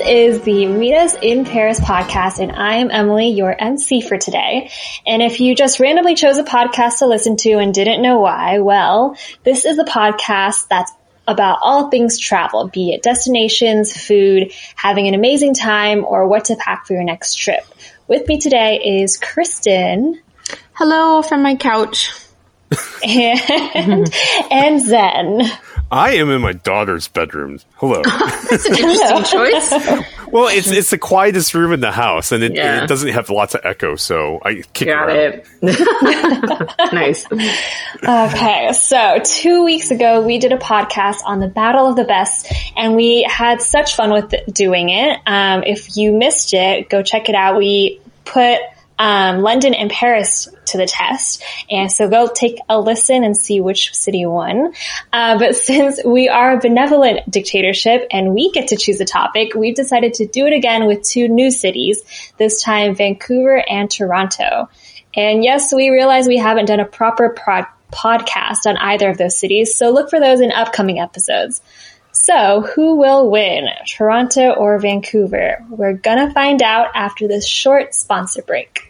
This is the Meet Us in Paris podcast, and I am Emily, your MC for today. And if you just randomly chose a podcast to listen to and didn't know why, well, this is a podcast that's about all things travel, be it destinations, food, having an amazing time, or what to pack for your next trip. With me today is Kristen. Hello from my couch. And, and Zen. I am in my daughter's bedroom. Hello. That's an interesting choice. well, it's it's the quietest room in the house, and it, Yeah. it doesn't have lots of echo, so I kick Got her it. nice. Okay, so two weeks ago we did a podcast on the Battle of the Best, and we had such fun with doing it. Um, if you missed it, go check it out. We put um, London and Paris to the test, and so go take a listen and see which city won. Uh, but since we are a benevolent dictatorship and we get to choose a topic, we've decided to do it again with two new cities. This time, Vancouver and Toronto. And yes, we realize we haven't done a proper prod- podcast on either of those cities, so look for those in upcoming episodes. So, who will win, Toronto or Vancouver? We're gonna find out after this short sponsor break.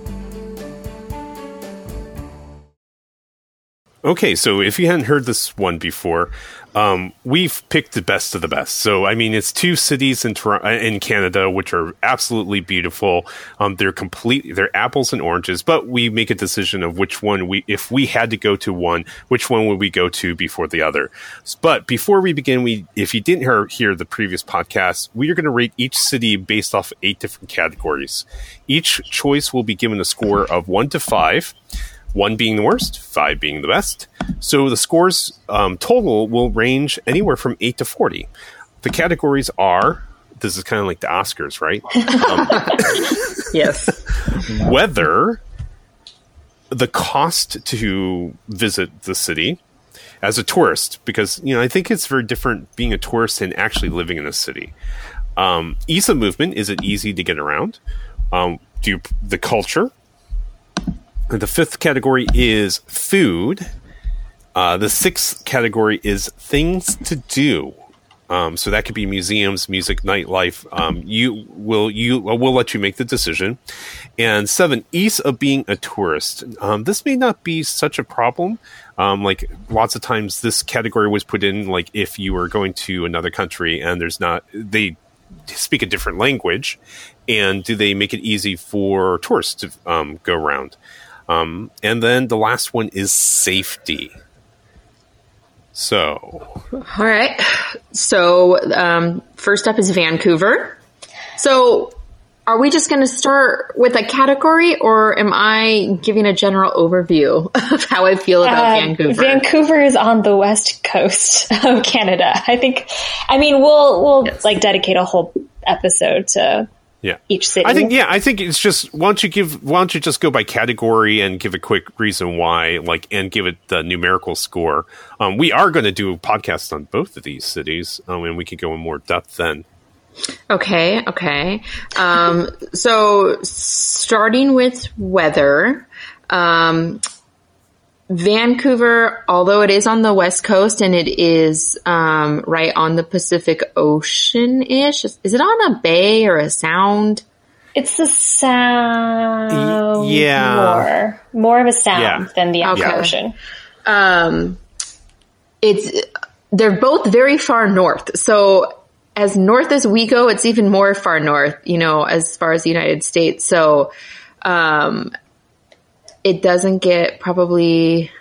Okay, so if you hadn't heard this one before, um, we've picked the best of the best. So, I mean, it's two cities in Tor- uh, in Canada which are absolutely beautiful. Um, they're complete, they're apples and oranges. But we make a decision of which one we, if we had to go to one, which one would we go to before the other? But before we begin, we, if you didn't hear, hear the previous podcast, we are going to rate each city based off eight different categories. Each choice will be given a score of one to five one being the worst, five being the best. So the scores um, total will range anywhere from eight to forty. The categories are. This is kind of like the Oscars, right? Yes. Weather, the cost to visit the city as a tourist, because you know I think it's very different being a tourist and actually living in a city. Um, ease of movement is it easy to get around? Um, do you, the culture? The fifth category is food. Uh, the sixth category is things to do. Um, so that could be museums, music, nightlife. Um, you will you uh, will let you make the decision. And seven, ease of being a tourist. Um, this may not be such a problem. Um, like lots of times, this category was put in like if you were going to another country and there's not they speak a different language, and do they make it easy for tourists to um, go around? Um, and then the last one is safety. So All right. So, um, first up is Vancouver. So, are we just going to start with a category or am I giving a general overview of how I feel about Uh, Vancouver? Vancouver is on the west coast of Canada. I think. I mean, we'll we'll Yes. like dedicate a whole episode to yeah, each city. I think yeah, I think it's just why don't you give why don't you just go by category and give a quick reason why, like, and give it the numerical score. Um, we are going to do a podcast on both of these cities, um, and we can go in more depth then. Okay, okay. Um, so starting with weather, um, Vancouver, although it is on the west coast and it is um, right on the Pacific Ocean ish, is it on a bay or a sound? it's the sound. Yeah. more more of a sound Yeah. than the Okay. ocean. Um, it's they're both very far north. So as north as we go, it's even more far north. You know, as far as the United States. So um, it doesn't get probably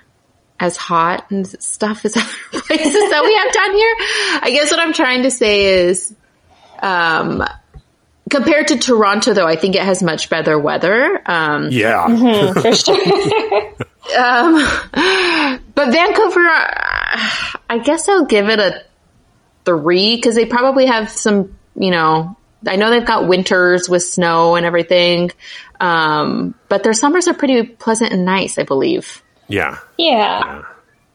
as hot and stuff as other places that we have down here. I guess what I'm trying to say is, um, compared to Toronto, though, I think it has much better weather. Um, Yeah, For sure. But Vancouver, uh, I guess I'll give it a three because they probably have some, you know, I know they've got winters with snow and everything, um, but their summers are pretty pleasant and nice, I believe. Yeah. Yeah.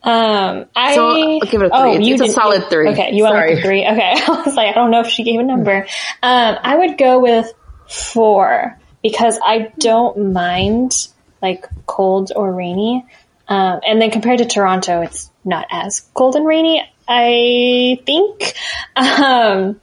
Um, I So, I'll give it a three. Oh, It's- you it's a did- solid three. Okay, you went with a three. Okay, I was like, I don't know if she gave a number. Um, I would go with four because I don't mind like cold or rainy. Um, and then compared to Toronto, it's not as cold and rainy. I think. Um,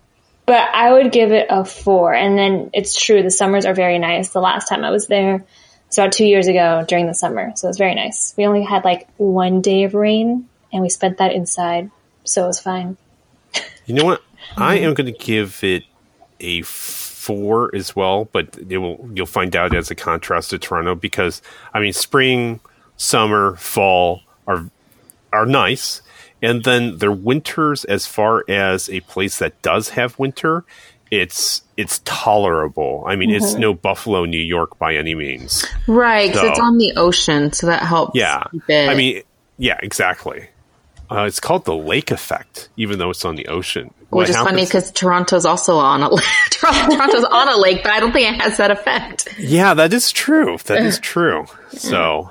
but I would give it a four. And then it's true, the summers are very nice. The last time I was there, it was about two years ago during the summer, so it was very nice. We only had like one day of rain, and we spent that inside, so it was fine. You know what? I am going to give it a four as well, but it will you'll find out as a contrast to Toronto because I mean spring, summer, fall are are nice, and then their winters as far as a place that does have winter, it's it's tolerable. I mean, it's no Buffalo, New York by any means. Right, because it's on the ocean, so that helps. Yeah. keep it- I mean, yeah, exactly. Uh, it's called the lake effect, even though it's on the ocean. which is funny because Toronto's also on a Toronto's on a lake, but I don't think it has that effect. Yeah, that is true. That is true. So,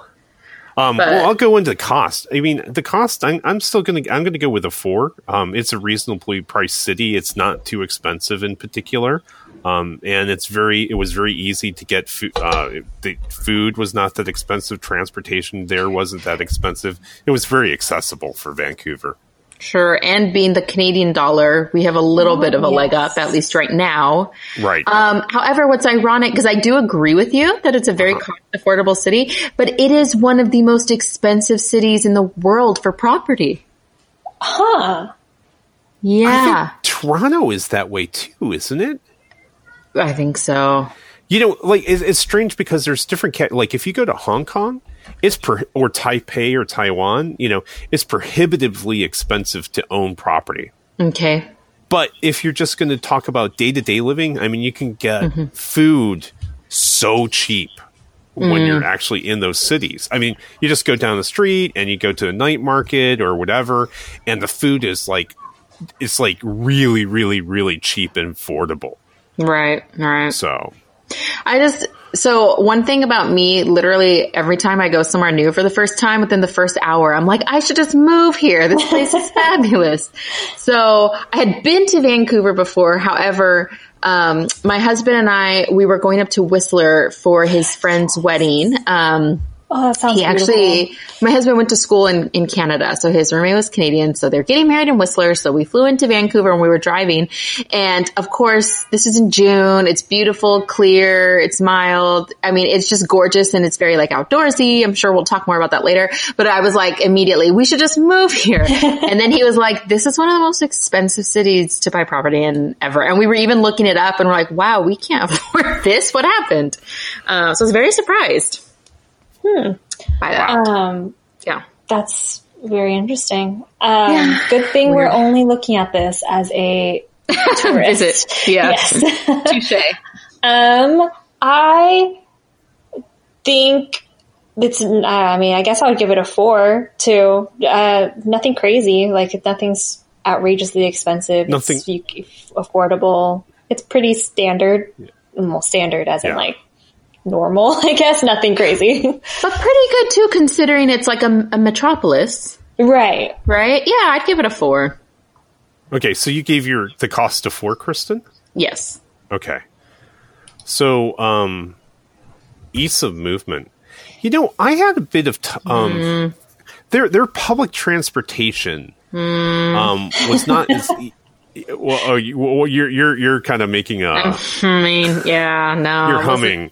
um, But- well, I'll go into the cost. I mean, the cost. I'm, I'm still gonna. I'm gonna go with a four. Um, it's a reasonably priced city. It's not too expensive in particular. Um, and it's very. It was very easy to get food. Uh, the food was not that expensive. Transportation there wasn't that expensive. It was very accessible for Vancouver. Sure, and being the Canadian dollar, we have a little bit of a leg up, at least right now. Right. Um, however, what's ironic, because I do agree with you that it's a very Uh-huh. cost affordable city, but it is one of the most expensive cities in the world for property. Huh. Yeah, Toronto is that way too, isn't it? I think so. You know, like it's, it's strange because there's different ca- like if you go to Hong Kong, it's or Taipei or Taiwan, you know, it's prohibitively expensive to own property. Okay. But if you're just going to talk about day to day living, I mean, you can get Mm-hmm. food so cheap when you're actually in those cities. I mean, you just go down the street and you go to a night market or whatever, and the food is like it's like really, really, really cheap and affordable. Right, right. So I just, so one thing about me, literally every time I go somewhere new for the first time within the first hour, I'm like, I should just move here. This place is fabulous. So I had been to Vancouver before. However, um, my husband and I, we were going up to Whistler for his friend's wedding. Um, Oh, that sounds he beautiful. actually, my husband went to school in, in Canada, so his roommate was Canadian, so they're getting married in Whistler, so we flew into Vancouver and we were driving. And of course, this is in June, it's beautiful, clear, it's mild. I mean, it's just gorgeous and it's very like outdoorsy. I'm sure we'll talk more about that later. But I was like immediately, we should just move here. and then he was like, this is one of the most expensive cities to buy property in ever. And we were even looking it up and we're like, wow, we can't afford this. What happened? Uh, so I was very surprised. By that. Um, Yeah. that's very interesting. Um, good thing we're only looking at this as a tourist. Visit. Yeah. Yes. Touche. um, I think it's. Uh, I mean, I guess I would give it a four too. Uh, nothing crazy. Like nothing's outrageously expensive. Nothing- It's affordable. It's pretty standard. Well, standard as in like normal. I guess nothing crazy. But pretty good too, considering it's like a, a metropolis, right. right? Yeah, I'd give it a four. okay, so you gave your the cost to four, Kristen. Yes. Okay. So, um, ease of movement. You know, I had a bit of t- um, their their public transportation um was not as. e- Well, oh, you, well, you're you're you're kind of making a I mean, yeah, no. you're humming.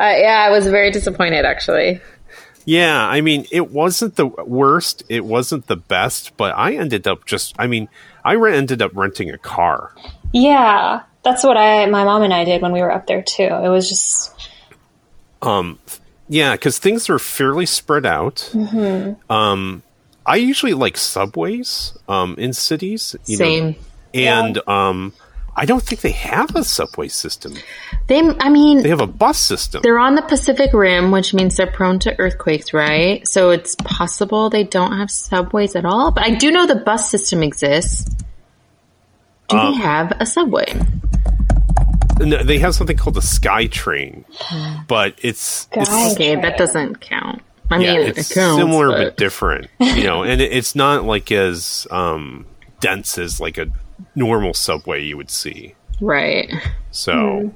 Uh, yeah, I was very disappointed actually. Yeah, I mean, it wasn't the worst, it wasn't the best, but I ended up just. I mean, I re- ended up renting a car. Yeah, that's what I, my mom and I did when we were up there too. It was just, um, Yeah, because things are fairly spread out. Um, I usually like subways um, in cities. you know, Same. and um, I don't think they have a subway system. They, I mean, They have a bus system. they're on the Pacific Rim, which means they're prone to earthquakes, right? So it's possible they don't have subways at all. But I do know the bus system exists. Do Um, they have a subway? no, they have something called the Sky Train, but it's it's Okay, that doesn't count. I yeah, mean, it's it counts, similar but but- different, you know, and it, it's not like as um, dense as like a normal subway you would see. right. So,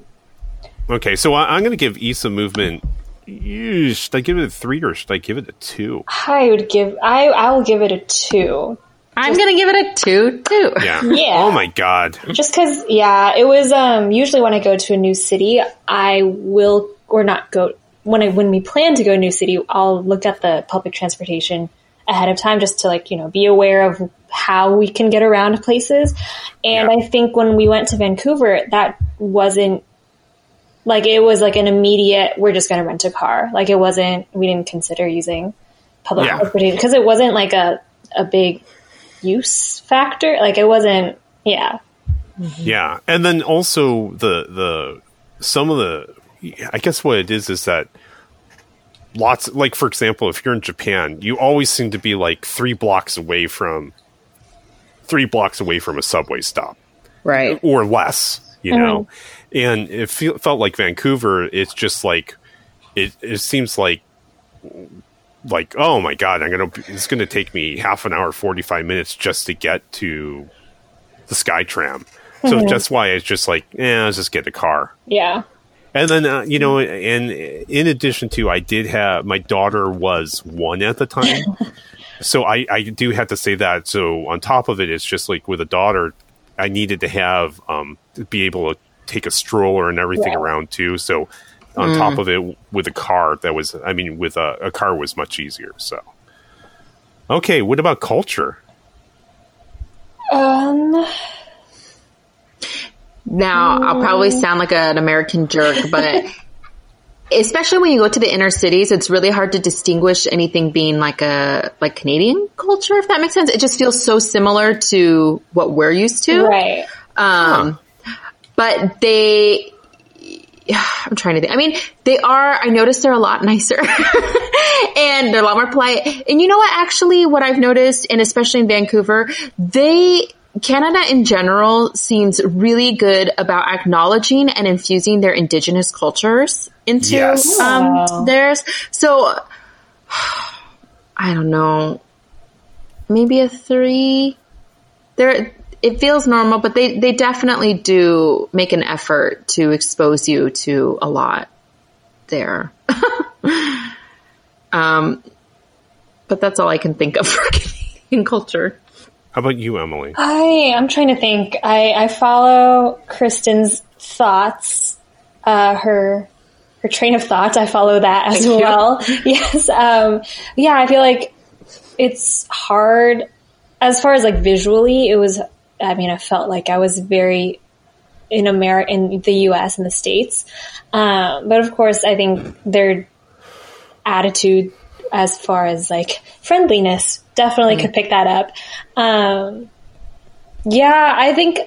okay, so I, I'm going to give Issa Movement. Should I give it a three or should I give it a two? I would give. I I will give it a two. I'm gonna give it a two, too. Yeah. Yeah. Oh my god. Just because, yeah, it was. Um, usually when I go to a new city, I will or not go when I when we plan to go to a new city. I'll look at the public transportation ahead of time just to like you know be aware of how we can get around places. And Yeah. I think when we went to Vancouver, that wasn't like it was like an immediate. We're just going to rent a car. Like it wasn't. We didn't consider using public Yeah. transportation because it wasn't like a a big use factor. Like it wasn't. Yeah. Mm-hmm. Yeah, and then also the the some of the I guess what it is is that lots like for example, if you're in Japan, you always seem to be like three blocks away from three blocks away from a subway stop Right. or less, you know. And it feel, felt like Vancouver. It's just like it. It seems like like oh my god, I'm gonna. It's gonna take me half an hour, forty five minutes just to get to the SkyTrain. So that's why it's just like, eh, let's just get a car. Yeah. And then, uh, you know, and in addition to, I did have my daughter was one at the time, so I, I do have to say that. So on top of it, it's just like with a daughter, I needed to have um, to be able to take a stroller and everything Yeah. around too. So on top of it, with a car, that was, I mean, with a, a car was much easier. So okay, what about culture? Um. Now, I'll probably sound like an American jerk, but especially when you go to the inner cities, it's really hard to distinguish anything being like a like Canadian culture, if that makes sense. It just feels so similar to what we're used to. Right. Um, but they, I'm trying to think. I mean, they are, I noticed they're a lot nicer and they're a lot more polite. And you know what, actually, what I've noticed, and especially in Vancouver, they, Canada in general seems really good about acknowledging and infusing their indigenous cultures into Yes. Wow. um, theirs. So, I don't know, maybe a three. There, it feels normal, but they they definitely do make an effort to expose you to a lot there. um, but that's all I can think of for Canadian culture. How about you, Emily? I I'm trying to think. I I follow Kristen's thoughts. Uh, her her train of thought. I follow that as Thank you. well. Yes. Um. Yeah. I feel like it's hard as far as like visually. It was. I mean, I felt like I was very in America, in the U.S. and the states. Um, but of course, I think their attitude as far as like friendliness definitely could pick that up. Um, yeah, I think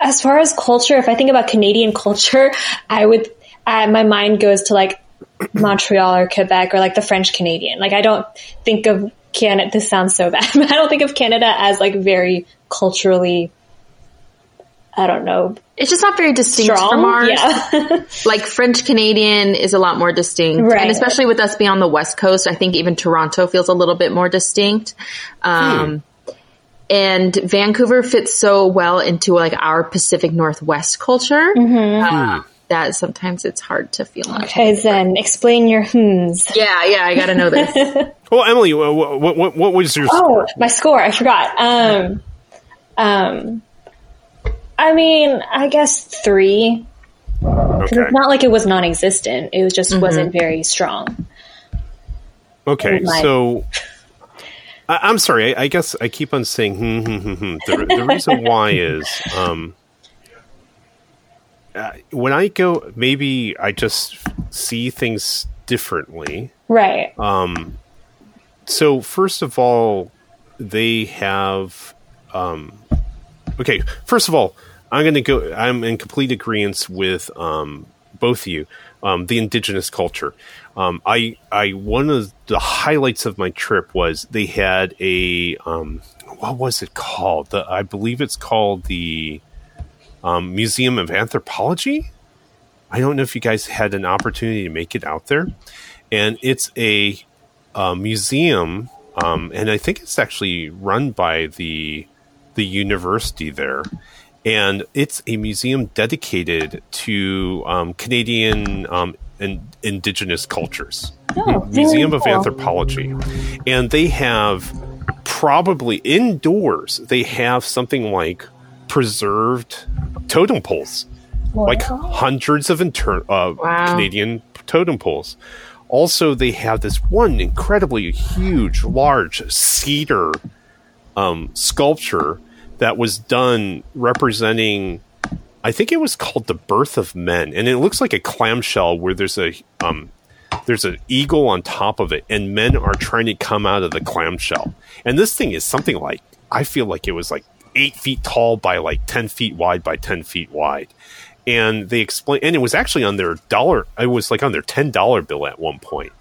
as far as culture, if I think about Canadian culture, I would, uh, my mind goes to like Montreal or Quebec or like the French Canadian. Like I don't think of Canada, this sounds so bad, but I don't think of Canada as like very culturally, I don't know, It's just not very distinct strong. from ours. Yeah. Like French Canadian is a lot more distinct, Right. and especially with us being on the West Coast, I think even Toronto feels a little bit more distinct. Um, And Vancouver fits so well into like our Pacific Northwest culture uh, that sometimes it's hard to feel. like- okay, then explain your hmms. Yeah, yeah, I gotta know this. Well, Emily, what what, what, what was your Oh, my score. I forgot. Um, um, I mean, I guess three. Okay. It's not like it was non-existent. It was just wasn't very strong. Okay, my- so I, I'm sorry. I, I guess I keep on saying hmm, hmm, hmm, hmm. The, the reason why is um, uh, when I go, maybe I just see things differently. Right. Um, So first of all, they have. Um, okay, first of all, I'm going to go. I'm in complete agreement with um, both of you. Um, the indigenous culture. Um, I, I, one of the highlights of my trip was they had a, um, what was it called? The, I believe it's called the um, Museum of Anthropology. I don't know if you guys had an opportunity to make it out there, and it's a, a museum, um, and I think it's actually run by the the university there, and it's a museum dedicated to um, Canadian um, and indigenous cultures. Oh, Museum very of. Anthropology, and they have probably indoors. They have something like preserved totem poles, like hundreds of inter- uh, Wow. Canadian totem poles. Also, they have this one incredibly huge, large cedar um, sculpture that was done representing. I think it was called the birth of men, and it looks like a clamshell where there's a um, there's an eagle on top of it, and men are trying to come out of the clamshell. And this thing is something like I feel like it was like eight feet tall by like ten feet wide by ten feet wide. And they explain, and it was actually on their dollar. It was like on their ten dollar bill at one point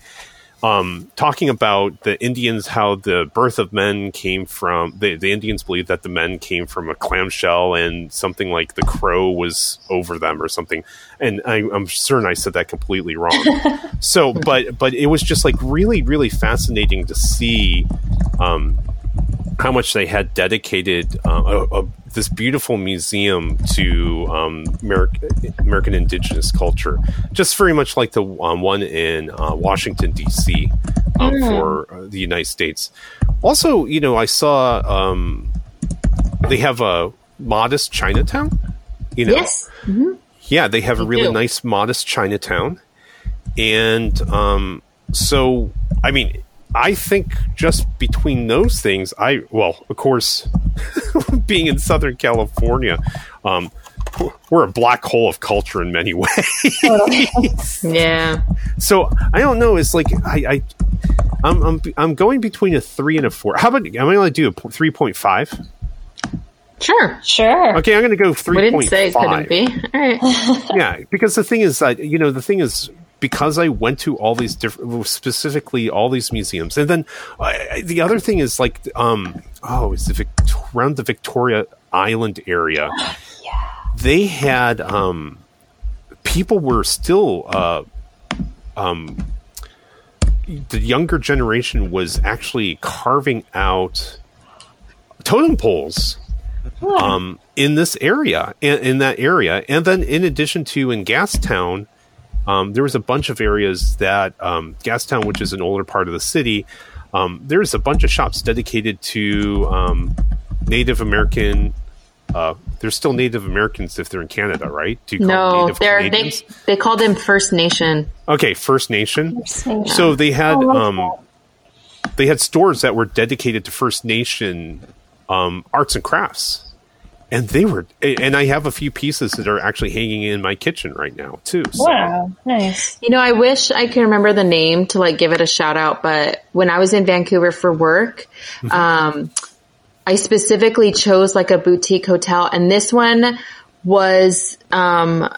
um, talking about the Indians, how the birth of men came from. The, the Indians believe that the men came from a clamshell, and something like the crow was over them or something. And I, I'm certain I said that completely wrong. so, but but it was just like really really fascinating to see. Um, how much they had dedicated uh, a, a, this beautiful museum to um, Ameri- American indigenous culture, just very much like the um, one in uh, Washington D.C. Um, for uh, the United States. Also, you know, I saw um, they have a modest Chinatown. You know, Yes. yeah, they have a really do. nice, modest Chinatown, and um, so I mean, I think just between those things, I well, of course, being in Southern California, um, we're a black hole of culture in many ways. Yeah. so I don't know. It's like I. I I'm, I'm I'm going between a three and a four. How about am I going to do a three point five? Sure. Sure. Okay, I'm going to go We three didn't point say it couldn't be. All right. yeah, because the thing is that you know the thing is because I went to all these different, specifically all these museums, and then uh, the other thing is like, um, oh, it's the around the Victoria Island area. Yeah. They had um, people were still uh, um, the younger generation was actually carving out totem poles um, in this area, in, in that area, and then in addition to in Gastown, um, there was a bunch of areas that um, Gastown, which is an older part of the city, um, there's a bunch of shops dedicated to um, Native American. Uh, they're still Native Americans if they're in Canada, right? Do you call them No, Native they're they Canadians? they call them First Nation. Okay, First Nation. Nation. So they had um, they had stores that were dedicated to First Nation um, arts and crafts, and they were. And I have a few pieces that are actually hanging in my kitchen right now too. So, Wow. Nice. You know, I wish I could remember the name to like give it a shout out, but when I was in Vancouver for work, um, I specifically chose like a boutique hotel and this one was, um,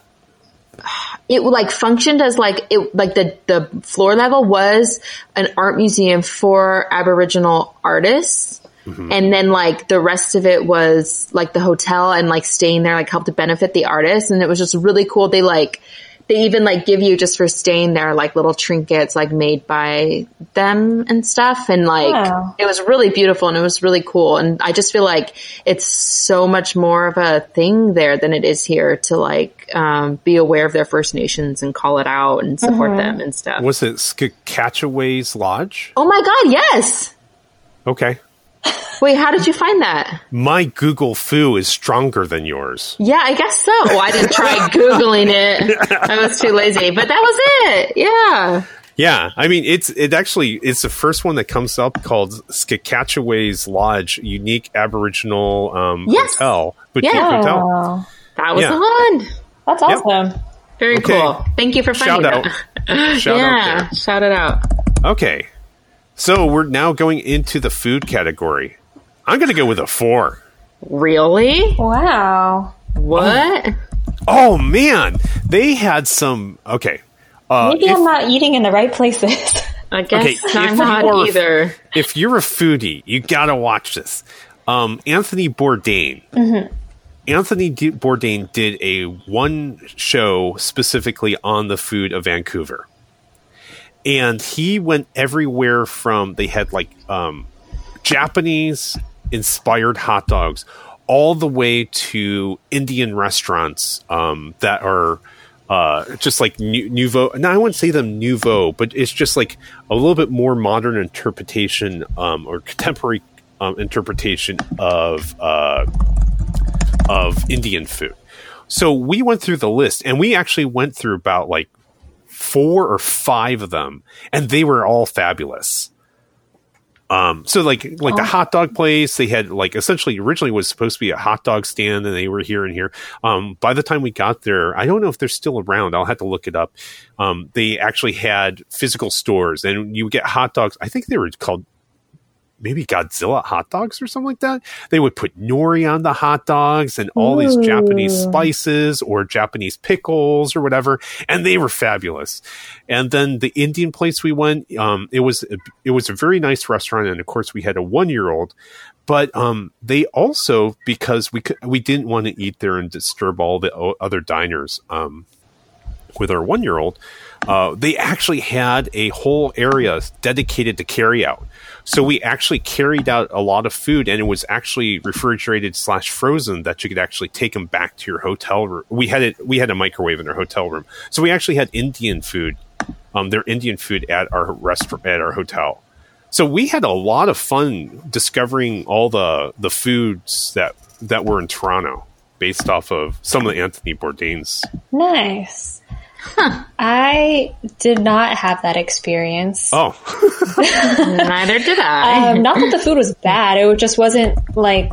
it like functioned as like it like the the floor level was an art museum for aboriginal artists and then like the rest of it was like the hotel and like staying there like helped to benefit the artists and it was just really cool. They like they even like give you just for staying there like little trinkets like made by them and stuff. And like Wow. it was really beautiful and it was really cool. And i just feel like it's so much more of a thing there than it is here to like um, be aware of their first nations and call it out and support them and stuff. Was it Skwachàys Lodge? oh my god yes. Okay, wait how did you find that my Google fu is stronger than yours. yeah i guess so oh i didn't try googling it i was too lazy but that was it yeah Yeah, I mean it's it actually it's the first one that comes up called Skwachàys Lodge, unique Aboriginal um, Yes. hotel, boutique Yeah. hotel. That was Yeah. the one That's awesome. very Okay. cool thank you for Shout finding out, that shout yeah out there. shout it out Okay. So we're now going into the food category. I'm going to go with a four. really Wow. what Oh, man. They had some. Okay. Uh, Maybe if, I'm not eating in the right places. I guess Okay, I'm if not you are- either. if you're a foodie, you got to watch this. Um, Anthony Bourdain. Anthony D- Bourdain did a one show specifically on the food of Vancouver, and he went everywhere from they had like um, Japanese inspired hot dogs all the way to Indian restaurants um, that are uh, just like nouveau. Now I wouldn't say them nouveau, but it's just like a little bit more modern interpretation um, or contemporary um, interpretation of uh, of Indian food. So we went through the list, and we actually went through about like four or five of them, and they were all fabulous. Um, so like like the hot dog place, they had like essentially originally was supposed to be a hot dog stand, and they were here and here. Um, by the time we got there, I don't know if they're still around. I'll have to look it up. Um, they actually had physical stores, and you would get hot dogs. I think they were called maybe Godzilla hot dogs or something like that. They would put nori on the hot dogs and all these Japanese spices or Japanese pickles or whatever, and they were fabulous. And then the Indian place we went, um, it was it was a very nice restaurant, and of course we had a one year old. But um, they also because we could, we didn't want to eat there and disturb all the o- other diners. Um, with our one year old, uh, they actually had a whole area dedicated to carry out. So we actually carried out a lot of food, and it was actually refrigerated slash frozen that you could actually take them back to your hotel room. We had it. We had a microwave in our hotel room, so we actually had Indian food, um, their Indian food at our restaurant at our hotel. So we had a lot of fun discovering all the the foods that that were in Toronto, based off of some of the Anthony Bourdain's Nice. I did not have that experience. Oh, Neither did I. Um, not that the food was bad. It just wasn't like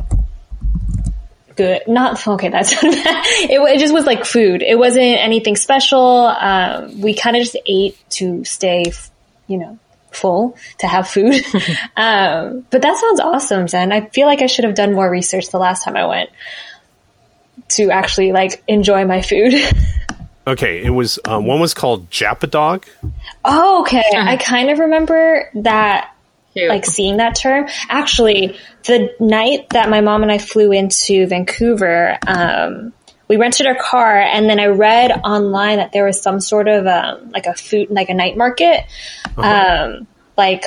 good. Not okay. That's not bad. It, it just was like food. It wasn't anything special. Um, we kind of just ate to stay, you know, full to have food. um, but that sounds awesome, Zen. I feel like I should have done more research the last time I went to actually like enjoy my food. Okay. It was um, one was called Japadog. oh, okay. I kind of remember that Cute. like seeing that term. Actually, the night that my mom and I flew into Vancouver, um, we rented a car, and then I read online that there was some sort of um, like a food, like a night market, um, like.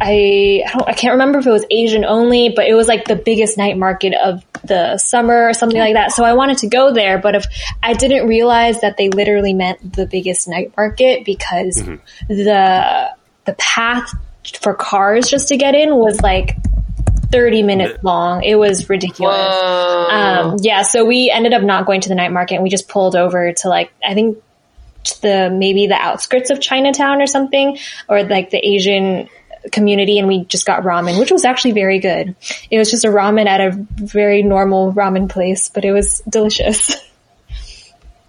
I I, don't, I can't remember if it was Asian only, but it was like the biggest night market of the summer or something like that. So I wanted to go there, but if I didn't realize that they literally meant the biggest night market because the the path for cars just to get in was like 30 minutes long. It was ridiculous. Um, yeah, so we ended up not going to the night market and we just pulled over to like, I think the, maybe the outskirts of Chinatown or something, or like the Asian community and we just got ramen, which was actually very good. It was just a ramen at a very normal ramen place, but it was delicious.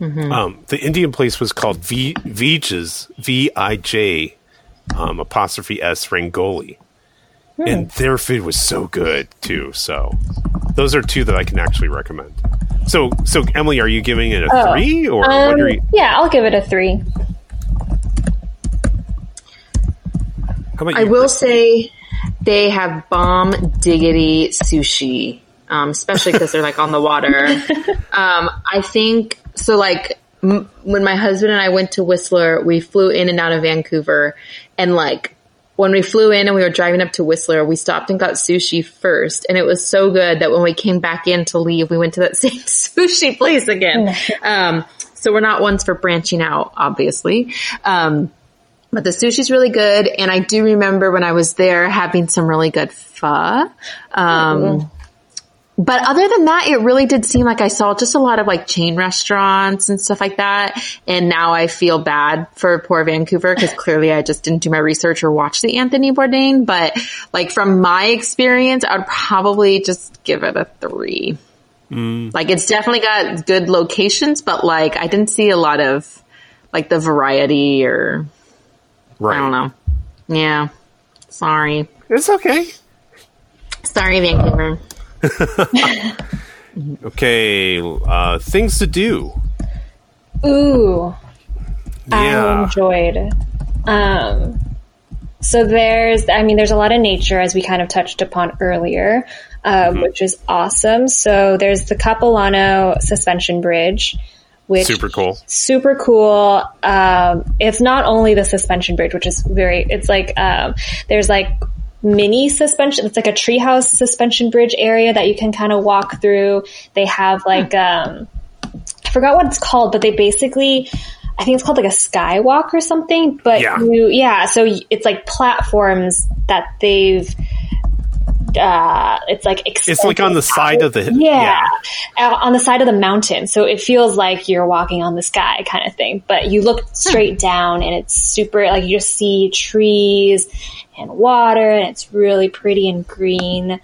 Um, the Indian place was called v- Vij's V I J um, apostrophe S Rangoli, and their food was so good too. So those are two that I can actually recommend. So, so Emily, are you giving it a three or what Um, are you? yeah, I'll give it a three. How about I will Chris? say they have bomb diggity sushi, um, especially because they're like on the water. um, I think so. Like m- when my husband and I went to Whistler, we flew in and out of Vancouver, and like when we flew in and we were driving up to Whistler, we stopped and got sushi first, and it was so good that when we came back in to leave, we went to that same sushi place again. um, so we're not ones for branching out, obviously. Um, but the sushi's really good, and I do remember when I was there having some really good pho. Um, but other than that, it really did seem like I saw just a lot of like chain restaurants and stuff like that. And now I feel bad for poor Vancouver because clearly I just didn't do my research or watch the Anthony Bourdain. But like from my experience, I would probably just give it a three. Like it's definitely got good locations, but like I didn't see a lot of like the variety or right? I don't know. Yeah. Sorry. It's okay. Sorry, Vancouver. Okay, uh, things to do. Ooh. I Yeah. enjoyed. Um, so there's, I mean, there's a lot of nature as we kind of touched upon earlier. uh, which is awesome. So there's the Capilano suspension bridge, which Super cool. super cool. Um, it's not only the suspension bridge, which is very, it's like, um, there's like mini suspension. It's like a treehouse suspension bridge area that you can kind of walk through. They have like, um, I forgot what it's called, but they basically, I think it's called like a skywalk or something, but Yeah. you, yeah, so it's like platforms that they've, uh, it's like It's like on the side of the yeah, Uh, on the side of the mountain. So it feels like you're walking on the sky kind of thing. But you look straight down and it's super, like you just see trees and water and it's really pretty and green.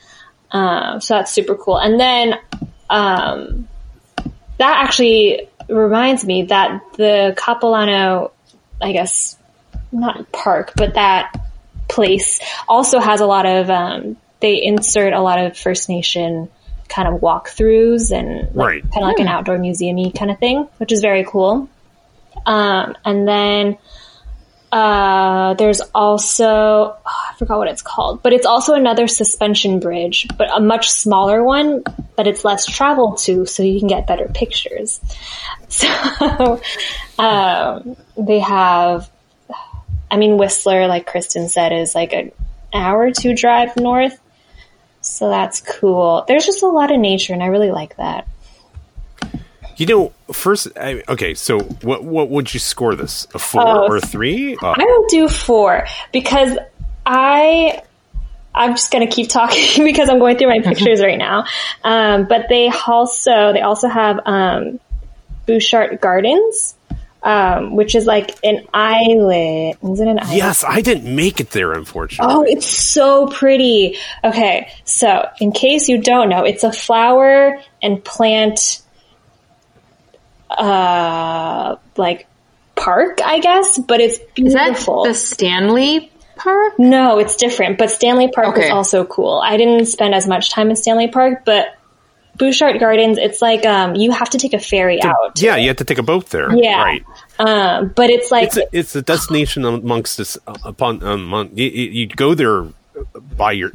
Um, so that's super cool. And then, um, that actually reminds me that the Capilano, I guess, not park, but that place also has a lot of, um, they insert a lot of First Nation kind of walkthroughs and like, Right. kind of like an outdoor museum kind of thing, which is very cool. Um, and then, uh, there's also, oh, I forgot what it's called, but it's also another suspension bridge, but a much smaller one, but it's less traveled to, so you can get better pictures. So, um, they have, I mean, Whistler, like Kristen said, is like an hour or two drive north. So that's cool. There's just a lot of nature, and I really like that. You know, first, I, okay. So, what what would you score this? A four Oh, or a three? Uh, I will do four because I I'm just gonna keep talking because I'm going through my pictures right now. Um, but they also they also have um, Butchart Gardens, um, which is like an island. Is it an island? yes, I didn't make it there, unfortunately. Oh, it's so pretty. Okay, so in case you don't know, it's a flower and plant, uh, like park, I guess, but it's Is that beautiful. the Stanley Park? no, it's different, but Stanley Park Okay. is also cool. I didn't spend as much time in Stanley Park, but Butchart Gardens, it's like, um, you have to take a ferry out. yeah, you have to take a boat there. Yeah. right. Um, but it's like, It's a, it's a destination amongst us. uh, Upon um, you, you go there by your.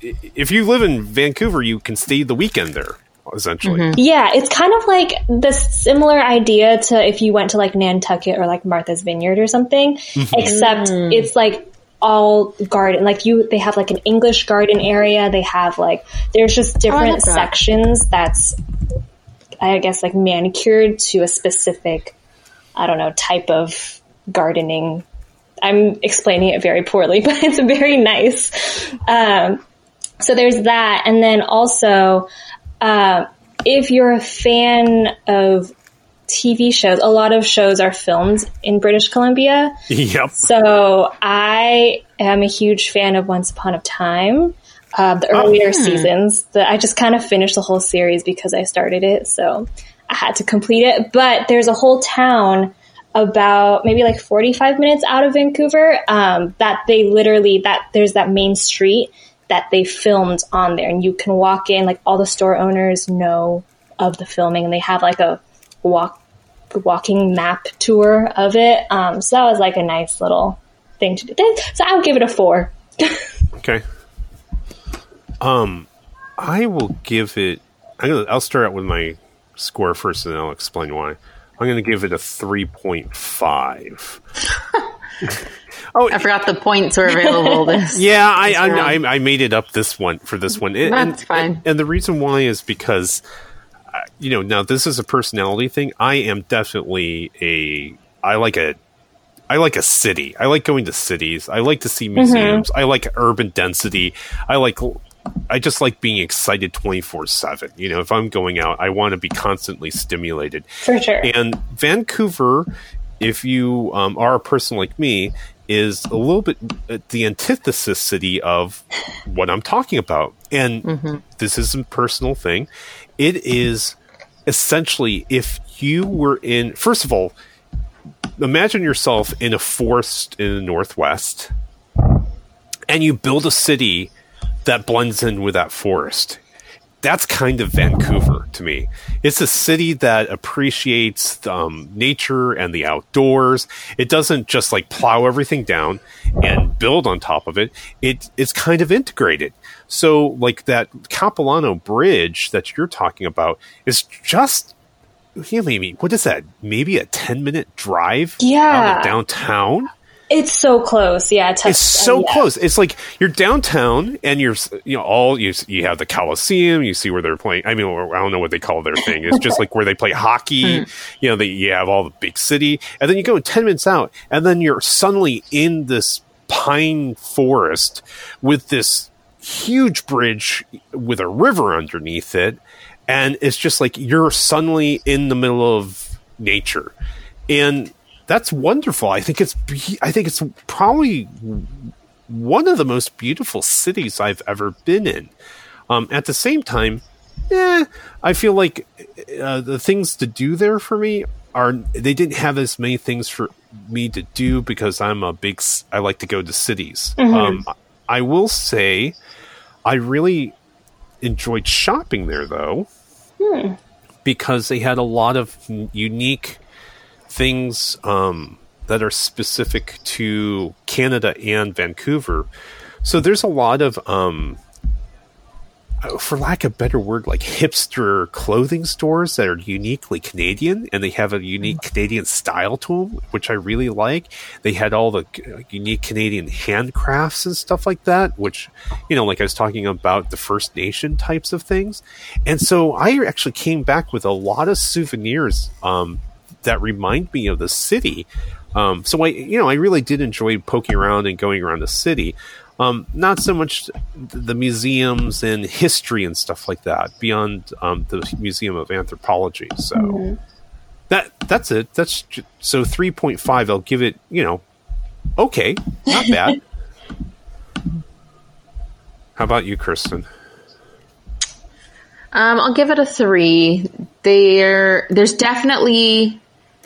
If you live in Vancouver, you can stay the weekend there. Essentially, Yeah, it's kind of like the similar idea to if you went to like Nantucket or like Martha's Vineyard or something, except it's like all garden. Like you, they have like an English garden area. They have like, there's just different like that. sections that's, I guess, like manicured to a specific, I don't know, type of gardening. I'm explaining it very poorly, but it's very nice. Um, so there's that. And then also, uh, if you're a fan of TV shows, a lot of shows are filmed in British Columbia. yep. So I am a huge fan of Once Upon a Time. Uh, the earlier seasons, the, I just kind of finished the whole series because I started it, so I had to complete it. But there's a whole town about maybe like 45 minutes out of Vancouver um, that they literally that there's that main street that they filmed on there, and you can walk in. Like all the store owners know of the filming, and they have like a walk walking map tour of it. Um, so that was like a nice little thing to do. So I would give it a four. Okay. Um, I will give it. I'm gonna. I'll start out with my score first, and then I'll explain why. I'm going to give it a three point five. oh, I forgot the points were available. This yeah, I, I. I I made it up this one for this one. And, That's and- fine. And, the reason why is because, you know, now this is a personality thing. I am definitely a. I like a. I like a city. I like going to cities. I like to see museums. I like urban density. I like. I just like being excited twenty four seven. You know, if I'm going out, I want to be constantly stimulated. For sure. And Vancouver, if you um, are a person like me, is a little bit uh, the antithesis city of what I'm talking about. And this is a personal thing. It is essentially if you were in, first of all, imagine yourself in a forest in the Northwest and you build a city that blends in with that forest. That's kind of Vancouver to me. It's a city that appreciates um, nature and the outdoors. It doesn't just like plow everything down and build on top of it. It it's kind of integrated. So like that Capilano Bridge that you're talking about is just yeah, maybe what is that? Maybe a ten minute drive Yeah. out of downtown. It's so close. Yeah. To, It's uh, so yeah. close. It's like you're downtown and you're you know all you you have the Coliseum. You see where they're playing. I mean, I don't know what they call their thing. It's just like where they play hockey. Hmm. You know, they, you have all the big city, and then you go ten minutes out, and then you're suddenly in this pine forest with this huge bridge with a river underneath it, and it's just like you're suddenly in the middle of nature, and that's wonderful. I think it's be- I think it's probably one of the most beautiful cities I've ever been in. Um, at the same time, eh, I feel like uh, the things to do there for me are they didn't have as many things for me to do because I'm a big I like to go to cities. Um, I will say I really enjoyed shopping there though because they had a lot of unique things um, that are specific to Canada and Vancouver. So there's a lot of, um, for lack of a better word, like hipster clothing stores that are uniquely Canadian, and they have a unique Canadian style to them, which I really like. They had all the uh, unique Canadian handcrafts and stuff like that, which, you know, like I was talking about the First Nation types of things. And so I actually came back with a lot of souvenirs um, that remind me of the city. Um, so I, you know, I really did enjoy poking around and going around the city. Um, not so much the museums and history and stuff like that beyond um, the Museum of Anthropology. So that that's it. That's ju- so three point five. I'll give it. You know, okay, not bad. How about you, Kristen? Um, I'll give it a three. There, there's definitely,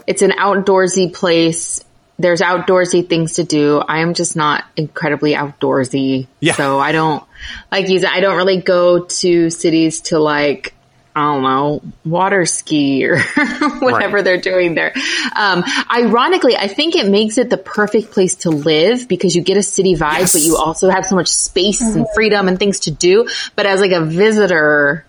it's an outdoorsy place. There's outdoorsy things to do. I am just not incredibly outdoorsy. Yeah. So I don't, like you said, I don't really go to cities to like, I don't know, water ski or whatever Right. they're doing there. Um, ironically, I think it makes it the perfect place to live because you get a city vibe, Yes. but you also have so much space and freedom and things to do. But as like a visitor,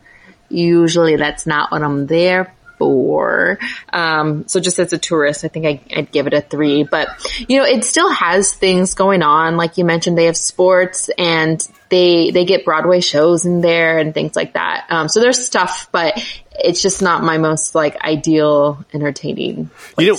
usually that's not what I'm there for. Um, so just as a tourist, I think I, I'd give it a three, but you know, it still has things going on. Like you mentioned, they have sports and they, they get Broadway shows in there and things like that. Um, so there's stuff, but it's just not my most like ideal entertaining. You know,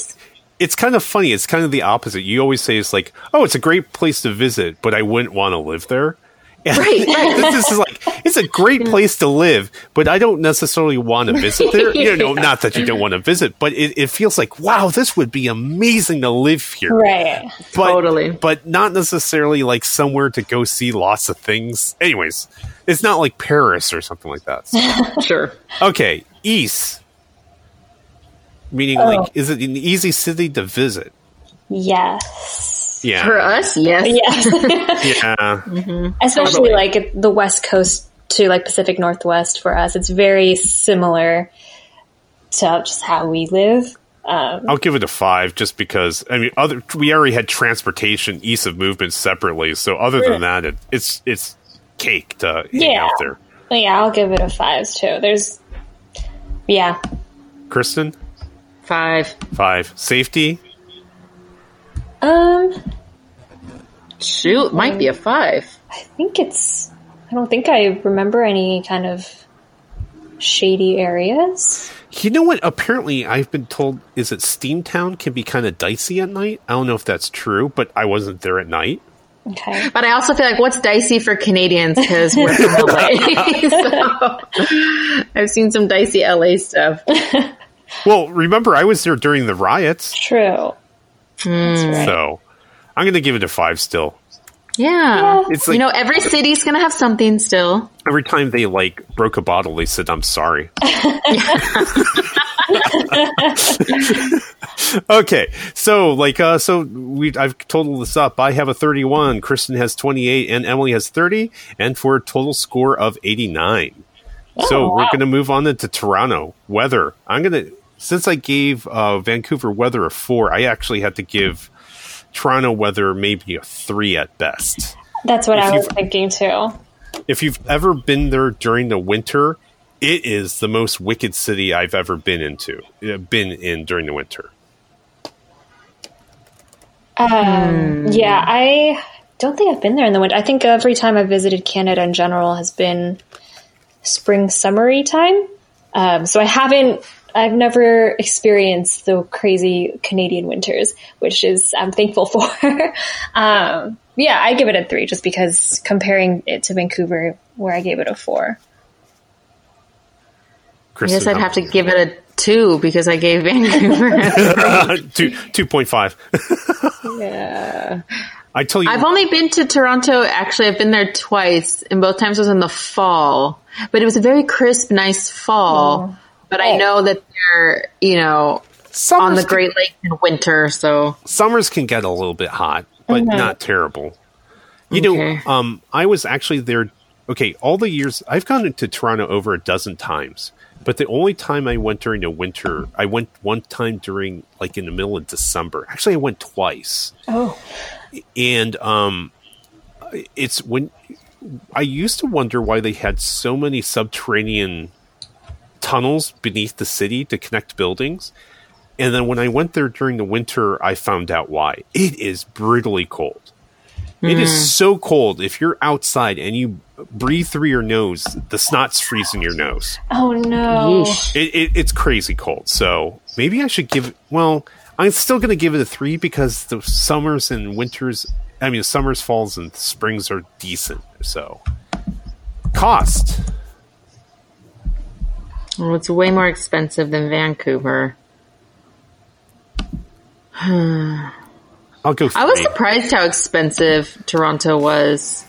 it's kind of funny. It's kind of the opposite. You always say it's like, oh, it's a great place to visit, but I wouldn't want to live there. And Right, right. this is like, it's a great place to live, but I don't necessarily want to visit there. You know, Yeah. not that you don't want to visit, but it, it feels like, wow, this would be amazing to live here. Right. But, Totally. But not necessarily like somewhere to go see lots of things. Anyways, it's not like Paris or something like that. So- sure. okay, East. Meaning, Oh. like, is it an easy city to visit? Yes. Yeah. For us, yes. Yes. Yeah. Mm-hmm. Especially Totally. like the West Coast to like Pacific Northwest for us. It's very similar to just how we live. Um, I'll give it a five just because I mean other we already had transportation east of movement separately, so other than that it, it's it's cake to hang Yeah. out there. yeah, I'll give it a five too. There's, yeah, Kristen? Five. Five. Safety? um, Shoot, might be a five. I think it's. I don't think I remember any kind of shady areas. You know what? Apparently, I've been told is that Steamtown can be kind of dicey at night. I don't know if that's true, but I wasn't there at night. Okay. But I also feel like what's dicey for Canadians because we're from LA. so I've seen some dicey LA stuff. Well, remember, I was there during the riots, True. Hmm. That's right. so I'm going to give it a five still. Yeah. It's you know, every city's going to have something still. every time they like broke a bottle, they said, "I'm sorry." okay, so like, uh, so we I've totaled this up. I have a 31, Kristen has 28, and Emily has 30, and for a total score of 89. So Oh, we're going to move on into Toronto weather. I'm going to since I gave uh, Vancouver weather a four, I actually had to give Toronto weather maybe a three at best. That's what If I was thinking too. If you've ever been there during the winter, it is the most wicked city I've ever been into. uh, Been in during the winter. Um, Yeah, I don't think I've been there in the winter. I think every time I've visited Canada in general has been spring, summery time. Um, so I haven't, I've never experienced the crazy Canadian winters, which is I'm thankful for. um, yeah, I give it a three just because comparing it to Vancouver, where I gave it a four. I guess I'd have to give it a two because I gave Vancouver. a two two point five. Yeah. I tell you, I've only been to Toronto. Actually, I've been there twice, and both times was in the fall. But it was a very crisp, nice fall. But I Oh. know that they're, you know, on summers the can- Great Lakes in winter. So summers can get a little bit hot, but not terrible. You Okay. know, um, I was actually there. Okay, all the years I've gone to Toronto over a dozen times, but the only time I went during the winter, I went one time during like in the middle of December. Actually, I went twice, Oh, and um, it's when I used to wonder why they had so many subterranean tunnels beneath the city to connect buildings. And then when I went there during the winter, I found out why. It is brutally cold. It is hmm. so cold. If you're outside and you breathe through your nose, the snot's freezing your nose. oh no. It, it, it's crazy cold. So maybe I should give. Well, I'm still going to give it a three because the summers and winters. I mean, the summers, falls, and springs are decent. So cost. Well, it's way more expensive than Vancouver. I'll go. I was surprised how expensive Toronto was.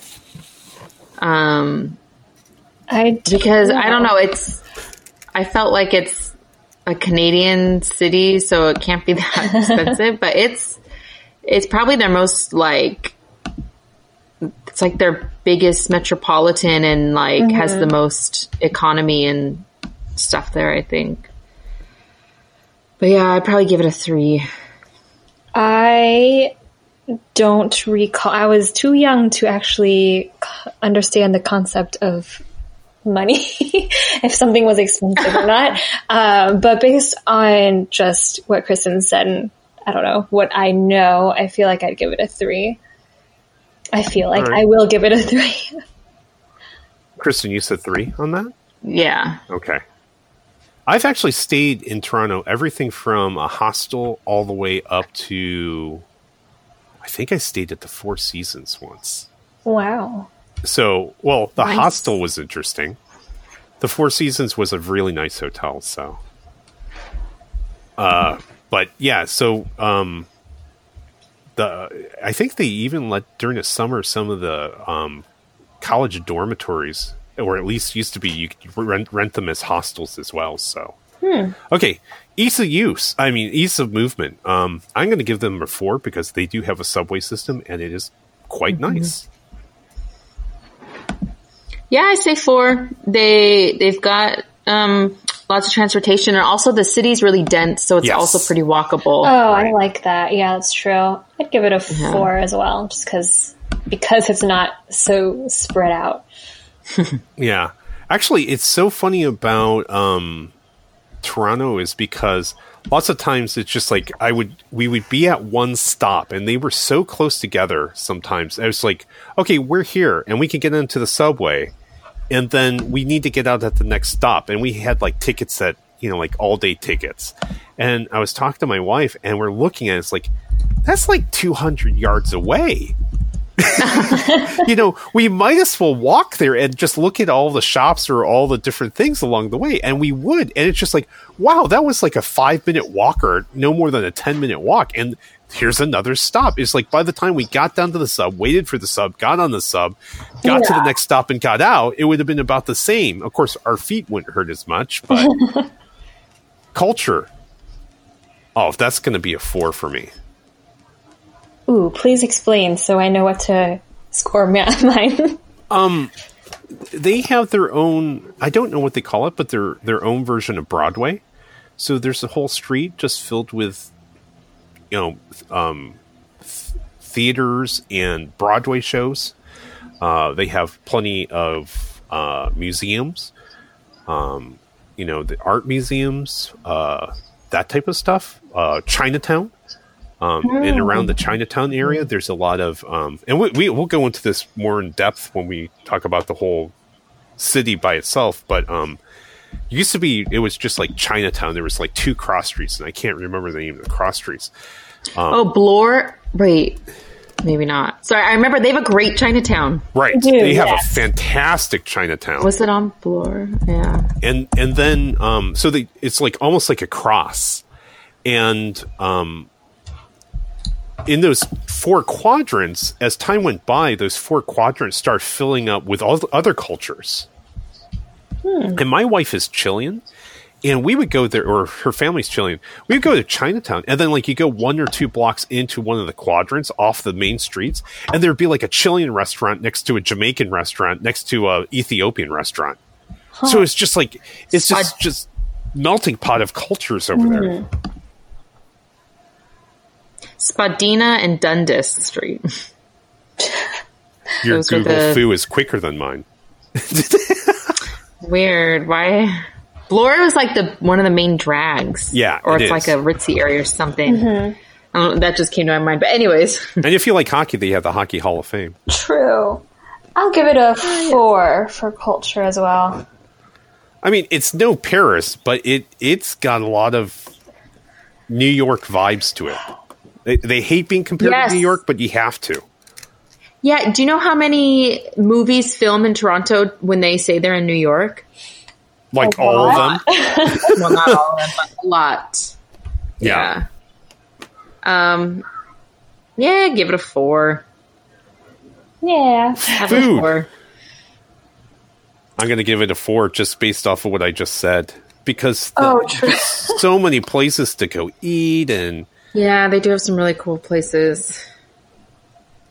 Um, I because I don't know, it's. I felt like it's a Canadian city, so it can't be that expensive. but it's it's probably their most like it's like their biggest metropolitan and like has the most economy and stuff there. I think. But yeah, I'd probably give it a three. I don't recall. I was too young to actually understand the concept of money, if something was expensive or not. Um, but based on just what Kristen said, and I don't know what I know, I feel like I'd give it a three. I feel like All right. I will give it a three. Kristen, you said three on that. Yeah. Okay. I've actually stayed in Toronto, everything from a hostel all the way up to. I think I stayed at the Four Seasons once. wow. So, well, the Nice. hostel was interesting. The Four Seasons was a really nice hotel, so. Uh, but yeah, so um, the I think they even let during the summer some of the um, college dormitories, or at least used to be, you could rent rent them as hostels as well. So. Okay, ease of use. I mean, ease of movement. Um, I'm going to give them a four because they do have a subway system and it is quite nice. Yeah, I say four. They they've got um, lots of transportation, and also the city's really dense, so it's Yes. also pretty walkable. Oh, I like that. Yeah, that's true. I'd give it a four as well, just because because it's not so spread out. Yeah. Actually, it's so funny about um, Toronto is because lots of times it's just like I would we would be at one stop and they were so close together sometimes. I was like, okay, we're here and we can get into the subway and then we need to get out at the next stop and we had like tickets that, you know, like all day tickets. And I was talking to my wife and we're looking at it, it's like that's like 200 yards away you know, we might as well walk there and just look at all the shops or all the different things along the way. And we would. And it's just like, wow, that was like a five minute walk or no more than a 10 minute walk. And here's another stop. It's like by the time we got down to the sub, waited for the sub, got on the sub, got to the next stop and got out, it would have been about the same. Of course, our feet wouldn't hurt as much, but culture. Oh, that's going to be a four for me. Ooh, please explain so I know what to score mine. they have their own. I don't know what they call it, but their their own version of Broadway. So there's a whole street just filled with, you know, um, th- theaters and Broadway shows. Uh, they have plenty of uh, museums. Um, you know, the art museums, uh, that type of stuff. Uh, Chinatown. Um, and around the Chinatown area, there's a lot of, um, and we, we we'll go into this more in depth when we talk about the whole city by itself. But um, it used to be, it was just like Chinatown. There was like two cross streets, and I can't remember the name of the cross streets. oh, Bloor. Wait, maybe not. Sorry, I remember they have a great Chinatown. Right, do, they have yes. a fantastic Chinatown, Was it on Bloor? Yeah. and and then um, so they it's like almost like a cross, and um, in those four quadrants, as time went by, those four quadrants start filling up with all the other cultures. Hmm. And my wife is Chilean, and we would go there, or her family's Chilean. We would go to Chinatown, and then like you go one or two blocks into one of the quadrants off the main streets, and there'd be like a Chilean restaurant next to a Jamaican restaurant next to a Ethiopian restaurant. So it's just like it's just just melting pot of cultures over there. Hmm. Spadina and Dundas Street. Your Those Google the- fu is quicker than mine. Weird. Why? Bloor is like the one of the main drags. Yeah, Or it it's like is. a ritzy area or something. Mm-hmm. I don't that just came to my mind. But anyways, And if you like hockey, they have the Hockey Hall of Fame. True. I'll give it a oh, four for culture as well. I mean, it's no Paris, but it it's got a lot of New York vibes to it. They, they hate being compared Yes. to New York, but you have to. yeah. Do you know how many movies film in Toronto when they say they're in New York? Like all of them. well, not all of them, but a lot. Yeah. Yeah. Um. Yeah, give it a four. Yeah. Have a Food. four. I'm going to give it a four just based off of what I just said because the- Oh, so many places to go eat and Yeah, they do have some really cool places.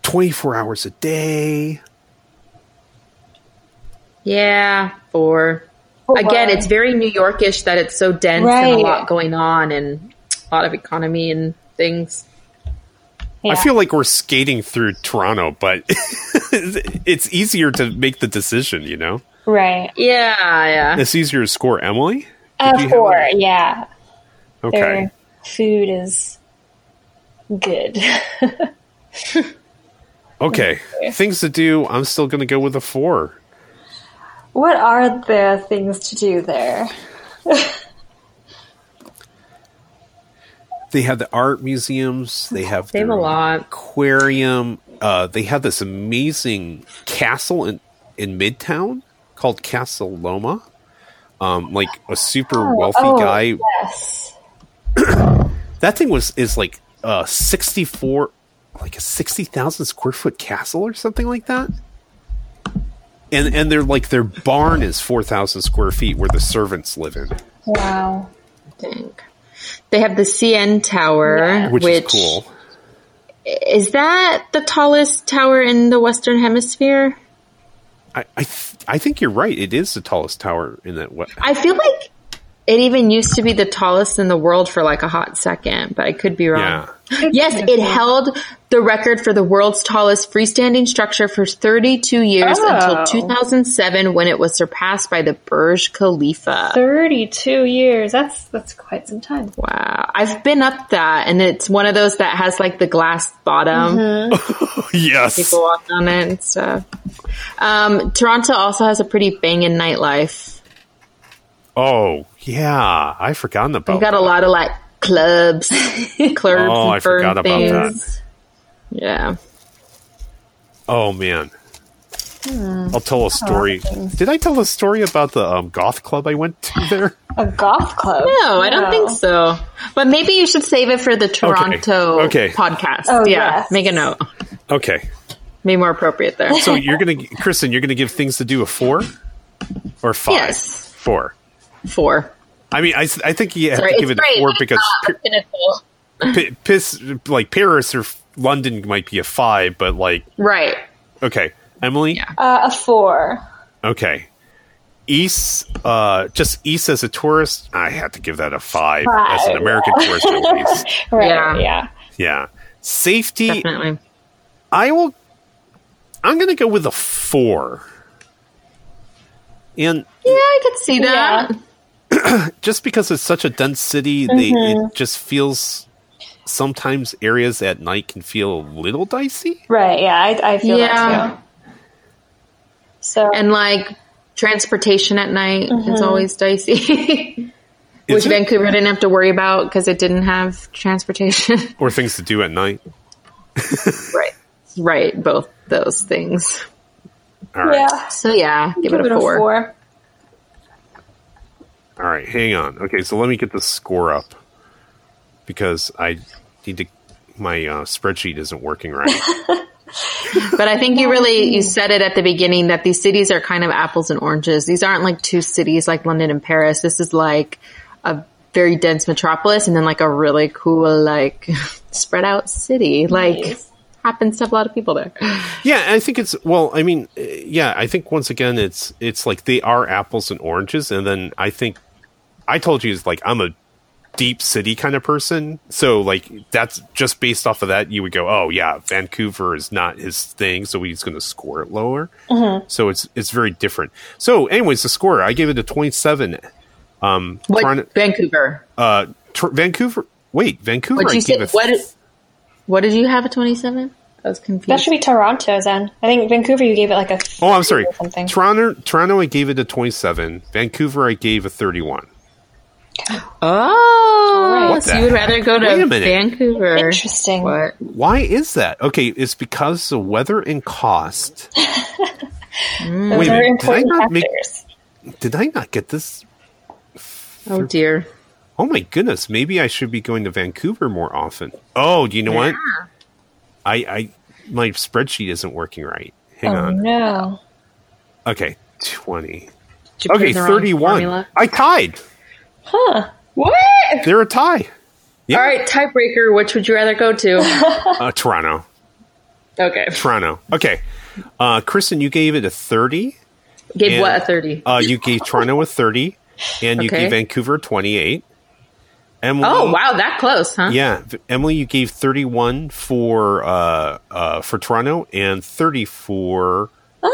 24 hours a day. Yeah, four. Four. Again, it's very New Yorkish that it's so dense and a lot going on and a lot of economy and things. I feel like we're skating through Toronto, but it's easier to make the decision, you know? Right. Yeah, yeah. It's easier to score Emily. Uh, a you four, yeah. Okay. Their food is good. Okay. Things to do. I'm still going to go with a four. what are the things to do there? They have the art museums. They have They have a lot. aquarium. Uh, they have this amazing castle in in Midtown called Casa Loma. Um, like a super wealthy oh, guy. Yes. That thing was is like uh sixty four, like a sixty thousand square foot castle or something like that. And and they're like their barn is four thousand square feet where the servants live in, Wow. Dang. They have the CN Tower, which, which, is cool. Is that the tallest tower in the Western Hemisphere? I I, th- I think you're right. It is the tallest tower in that. What? I feel like it even used to be the tallest in the world for like a hot second, but I could be wrong. Yeah. Yes, it held the record for the world's tallest freestanding structure for 32 years Oh. until 2007 when it was surpassed by the Burj Khalifa. Thirty-two years. That's that's quite some time. Wow. I've been up that and it's one of those that has like the glass bottom. yes. People walk on it and stuff. Um, Toronto also has a pretty banging nightlife. Oh yeah, I forgot about. We've got a lot of like clubs, clubs Oh, and I fun forgot about things. Yeah. Oh man. Hmm. I'll tell a story. Did I tell a story about the um, goth club I went to there? A golf club? No, I don't think so. But maybe you should save it for the Toronto Okay. podcast. Oh, yeah. yes. Make a note. Okay, Be more appropriate there. so you're gonna, Kristen, you're gonna give things to do a four or five? Yes. Four. Four. I mean, I, I think you have Sorry, to give it's it a four because not. P- piss like Paris or London might be a five, but like Right. okay, Emily, Yeah. Uh, a four. Okay. East, uh, just East as a tourist, I had to give that a five, as an Five. American tourist at least. Right. Yeah. Yeah. Yeah. Safety, Definitely. I will. I'm going to go with a four. And Yeah, I could see that. just because it's such a dense city, they it mm-hmm. just feels sometimes areas at night can feel a little dicey. Right. Yeah. I, I feel Yeah. that too. So And like transportation at night is mm-hmm. always dicey. Which it? Vancouver didn't have to worry about because it didn't have transportation. Or things to do at night. right. Right. Both those things. All right. yeah. So yeah, give, it a four. four. All right, hang on. Okay, so let me get the score up because I need to. My uh, spreadsheet isn't working right. But I think you really you said it at the beginning that these cities are kind of apples and oranges. These aren't like two cities like London and Paris. This is like a very dense metropolis and then like a really cool like spread out city. Like Nice. happens to have a lot of people there. yeah, I think it's well. I mean, uh, yeah, I think once again, it's it's like they are apples and oranges, and then I think I told you it's like I'm a deep city kind of person, so like that's just based off of that. You would go, oh yeah, Vancouver is not his thing, so he's going to score it lower. So it's it's very different. So, anyways, the score I gave it a 27. Um, What Toronto- Vancouver? uh, Tr- Vancouver. Wait, Vancouver. What I you gave say? a What? What did you have a twenty seven? I was confused. That should be Toronto then. I think Vancouver you gave it like a Oh, I'm sorry. or something. Toronto, Toronto, I gave it a 27. Vancouver, I gave a 31. Oh, What so you would rather go to. Vancouver? Interesting. What? Why is that? Okay, it's because the weather and cost. Those Wait a are minute, did I important not make- Did I not get this? Oh dear. Oh my goodness! Maybe I should be going to Vancouver more often. Oh, do you know what? I, I, my spreadsheet isn't working right. Hang Oh on. no. Okay, 20. Did you put Okay, in the wrong 31. I tied. Huh. What? They're a tie. Yeah. All right, tiebreaker. Which would you rather go to? Uh, Toronto. okay. Toronto. Okay. Uh, Kristen, you gave it a 30. Gave And- what a thirty? Uh, you gave Toronto a 30, and you Okay. gave Vancouver a 28. Emily, oh wow, that close, huh? Yeah, Emily, you gave 31 for uh, uh, for Toronto and 30 for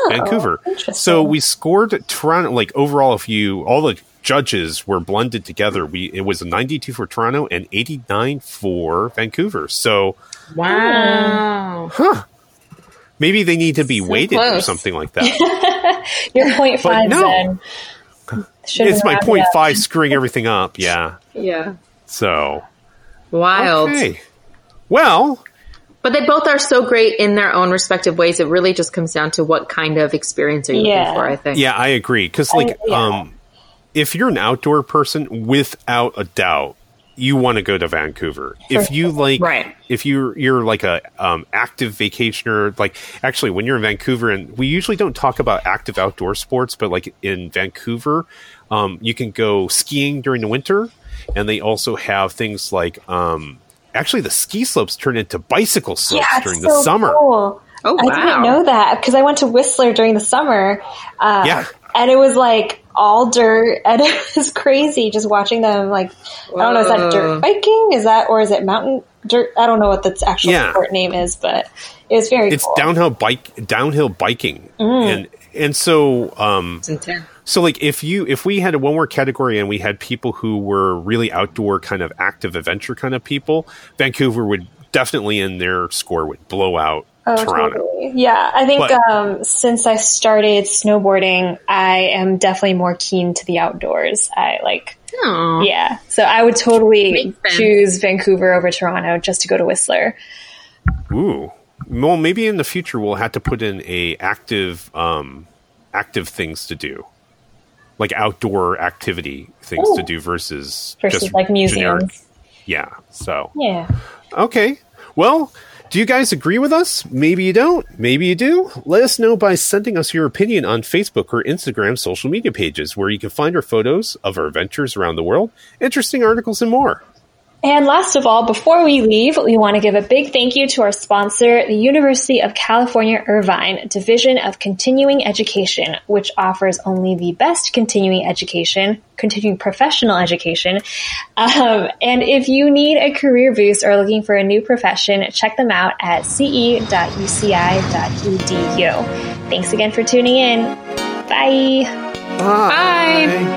Vancouver. Oh, interesting. So we scored Toronto like overall. If you all the judges were blended together, we it was a 92 for Toronto and 89 for Vancouver. So Wow. maybe they need to be weighted or something like that. Your point five no. then. Should've it's my rounded point up. five screwing everything up. Yeah. Yeah. So Wild. okay. Well, But they both are so great in their own respective ways. It really just comes down to what kind of experience are you Yeah. looking for, I think. Yeah, I agree. Because like, yeah. um, if you're an outdoor person, without a doubt, you want to go to Vancouver. If you like, Right. If you're you're like a um, active vacationer, like actually, when you're in Vancouver, and we usually don't talk about active outdoor sports, but like in Vancouver, um, you can go skiing during the winter, and they also have things like. Um, Actually, the ski slopes turn into bicycle slopes Yeah, during so the summer. Cool. Oh, I didn't know that because I went to Whistler during the summer. Uh, Yeah. And it was like all dirt and it was crazy just watching them like, I don't know, is that dirt biking? Is that, or is it mountain dirt? I don't know what the actual Yeah. sport name is, but it was very It's cool. downhill bike, downhill biking, and and so um, It's intense. So like if you if we had a one more category and we had people who were really outdoor kind of active adventure kind of people, Vancouver would definitely in their score would blow out Oh, Toronto. totally. Yeah, I think But- um, since I started snowboarding, I am definitely more keen to the outdoors. I like, Aw. yeah. So I would totally choose Vancouver over Toronto just to go to Whistler. Ooh. Well, maybe in the future we'll have to put in a active um active things to do. Like outdoor activity things to do versus Versus, just like, museums. generic- Yeah. So Yeah. Okay. Well, do you guys agree with us? Maybe you don't. Maybe you do. Let us know by sending us your opinion on Facebook or Instagram social media pages where you can find our photos of our adventures around the world, interesting articles, and more. And last of all, before we leave, we want to give a big thank you to our sponsor, the University of California Irvine Division of Continuing Education, which offers only the best continuing education, continuing professional education. Um, and if you need a career boost or looking for a new profession, check them out at ce.uci.edu. Thanks again for tuning in. Bye. Bye. Bye.